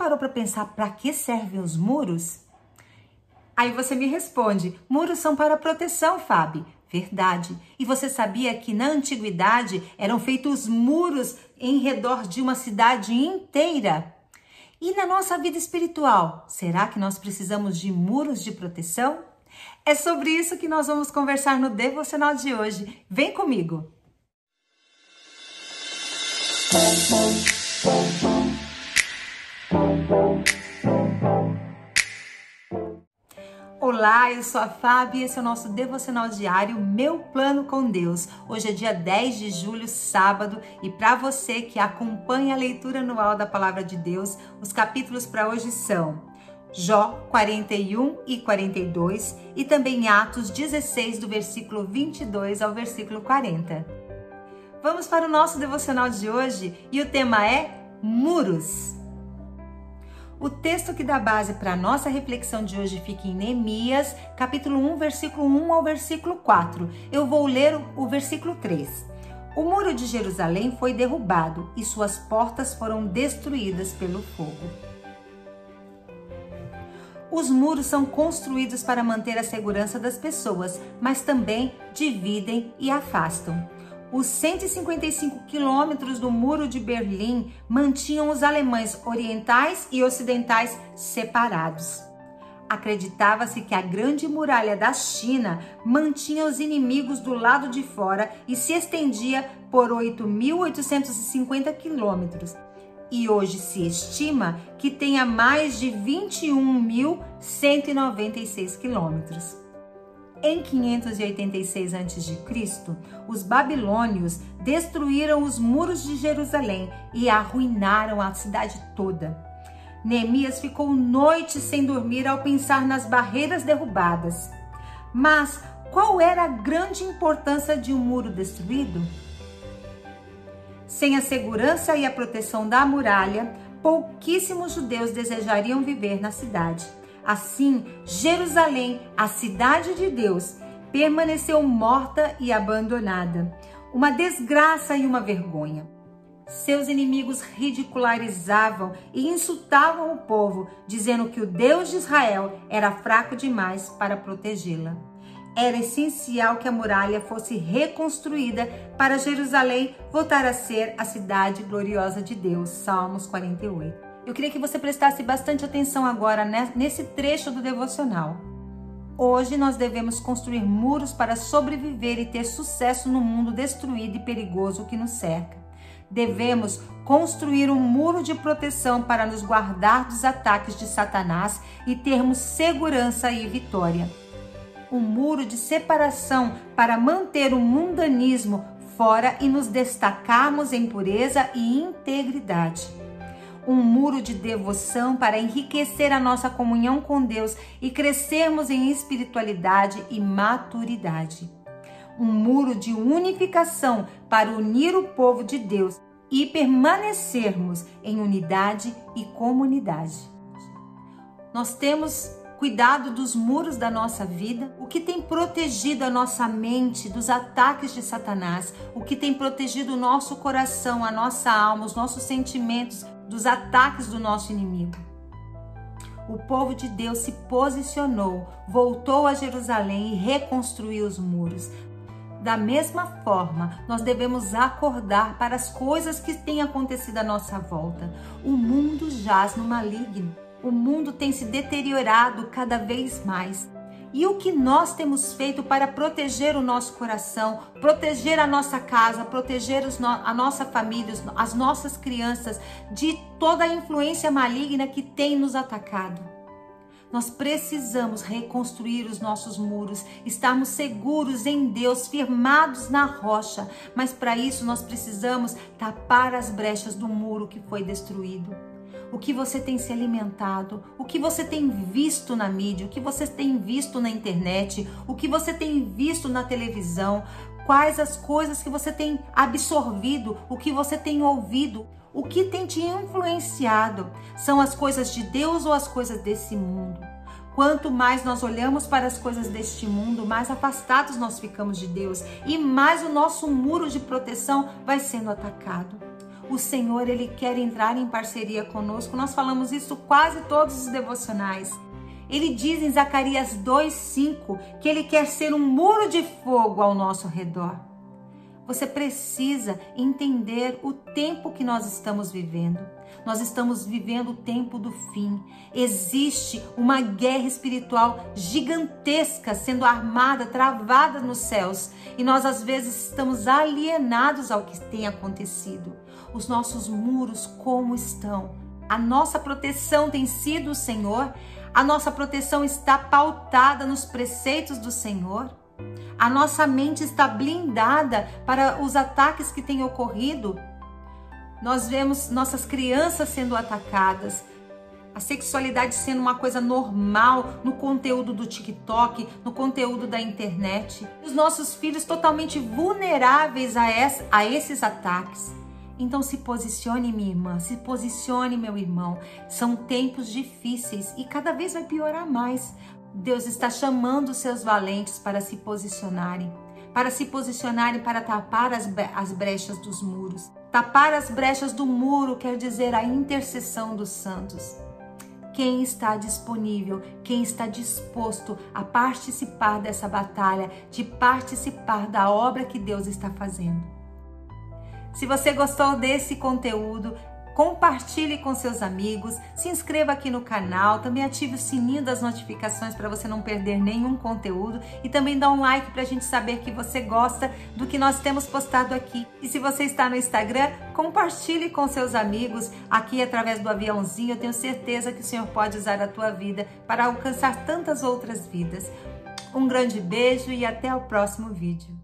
parou para pensar para que servem os muros? Aí você me responde: muros são para proteção, Fábio. Verdade. E você sabia que na antiguidade eram feitos muros em redor de uma cidade inteira? E na nossa vida espiritual, será que nós precisamos de muros de proteção? É sobre isso que nós vamos conversar no devocional de hoje. Vem comigo! Olá, eu sou a Fábio e esse é o nosso devocional diário Meu Plano com Deus. Hoje é dia 10 de julho, sábado, e para você que acompanha a leitura anual da Palavra de Deus, os capítulos para hoje são Jó 41 e 42 e também Atos 16, do versículo 22 ao versículo 40. Vamos para o nosso devocional de hoje e o tema é Muros. O texto que dá base para a nossa reflexão de hoje fica em Neemias, capítulo 1, versículo 1 ao versículo 4. Eu vou ler o versículo 3. O muro de Jerusalém foi derrubado e suas portas foram destruídas pelo fogo. Os muros são construídos para manter a segurança das pessoas, mas também dividem e afastam. Os 155 quilômetros do Muro de Berlim mantinham os alemães orientais e ocidentais separados. Acreditava-se que a Grande Muralha da China mantinha os inimigos do lado de fora e se estendia por 8.850 quilômetros. E hoje se estima que tenha mais de 21.196 quilômetros. Em 586 a.C., os babilônios destruíram os muros de Jerusalém e arruinaram a cidade toda. Neemias ficou noites sem dormir ao pensar nas barreiras derrubadas. Mas qual era a grande importância de um muro destruído? Sem a segurança e a proteção da muralha, pouquíssimos judeus desejariam viver na cidade. Assim, Jerusalém, a cidade de Deus, permaneceu morta e abandonada, uma desgraça e uma vergonha. Seus inimigos ridicularizavam e insultavam o povo, dizendo que o Deus de Israel era fraco demais para protegê-la. Era essencial que a muralha fosse reconstruída para Jerusalém voltar a ser a cidade gloriosa de Deus. Salmos 48. Eu queria que você prestasse bastante atenção agora nesse trecho do devocional. Hoje nós devemos construir muros para sobreviver e ter sucesso no mundo destruído e perigoso que nos cerca. Devemos construir um muro de proteção para nos guardar dos ataques de Satanás e termos segurança e vitória. Um muro de separação para manter o mundanismo fora e nos destacarmos em pureza e integridade um muro de devoção para enriquecer a nossa comunhão com Deus e crescermos em espiritualidade e maturidade. Um muro de unificação para unir o povo de Deus e permanecermos em unidade e comunidade. Nós temos cuidado dos muros da nossa vida, o que tem protegido a nossa mente dos ataques de Satanás, o que tem protegido o nosso coração, a nossa alma, os nossos sentimentos dos ataques do nosso inimigo. O povo de Deus se posicionou, voltou a Jerusalém e reconstruiu os muros. Da mesma forma, nós devemos acordar para as coisas que têm acontecido à nossa volta. O mundo jaz no maligno. O mundo tem se deteriorado cada vez mais e o que nós temos feito para proteger o nosso coração, proteger a nossa casa, proteger no a nossa família, as nossas crianças de toda a influência maligna que tem nos atacado. Nós precisamos reconstruir os nossos muros, estarmos seguros em Deus, firmados na rocha, mas para isso nós precisamos tapar as brechas do muro que foi destruído o que você tem se alimentado, o que você tem visto na mídia, o que você tem visto na internet, o que você tem visto na televisão, quais as coisas que você tem absorvido, o que você tem ouvido, o que tem te influenciado. São as coisas de Deus ou as coisas desse mundo? Quanto mais nós olhamos para as coisas deste mundo, mais afastados nós ficamos de Deus e mais o nosso muro de proteção vai sendo atacado. O Senhor ele quer entrar em parceria conosco. Nós falamos isso quase todos os devocionais. Ele diz em Zacarias 2:5 que ele quer ser um muro de fogo ao nosso redor. Você precisa entender o tempo que nós estamos vivendo. Nós estamos vivendo o tempo do fim. Existe uma guerra espiritual gigantesca sendo armada, travada nos céus, e nós às vezes estamos alienados ao que tem acontecido. Os nossos muros como estão? A nossa proteção tem sido o Senhor? A nossa proteção está pautada nos preceitos do Senhor? A nossa mente está blindada para os ataques que têm ocorrido? Nós vemos nossas crianças sendo atacadas, a sexualidade sendo uma coisa normal no conteúdo do TikTok, no conteúdo da internet, os nossos filhos totalmente vulneráveis a, essa, a esses ataques. Então se posicione, minha irmã, se posicione, meu irmão. São tempos difíceis e cada vez vai piorar mais. Deus está chamando os seus valentes para se posicionarem, para se posicionarem para tapar as, as brechas dos muros. Tapar as brechas do muro quer dizer a intercessão dos santos. Quem está disponível, quem está disposto a participar dessa batalha, de participar da obra que Deus está fazendo. Se você gostou desse conteúdo, compartilhe com seus amigos, se inscreva aqui no canal, também ative o sininho das notificações para você não perder nenhum conteúdo e também dá um like para a gente saber que você gosta do que nós temos postado aqui. E se você está no Instagram, compartilhe com seus amigos aqui através do aviãozinho. Eu tenho certeza que o Senhor pode usar a tua vida para alcançar tantas outras vidas. Um grande beijo e até o próximo vídeo.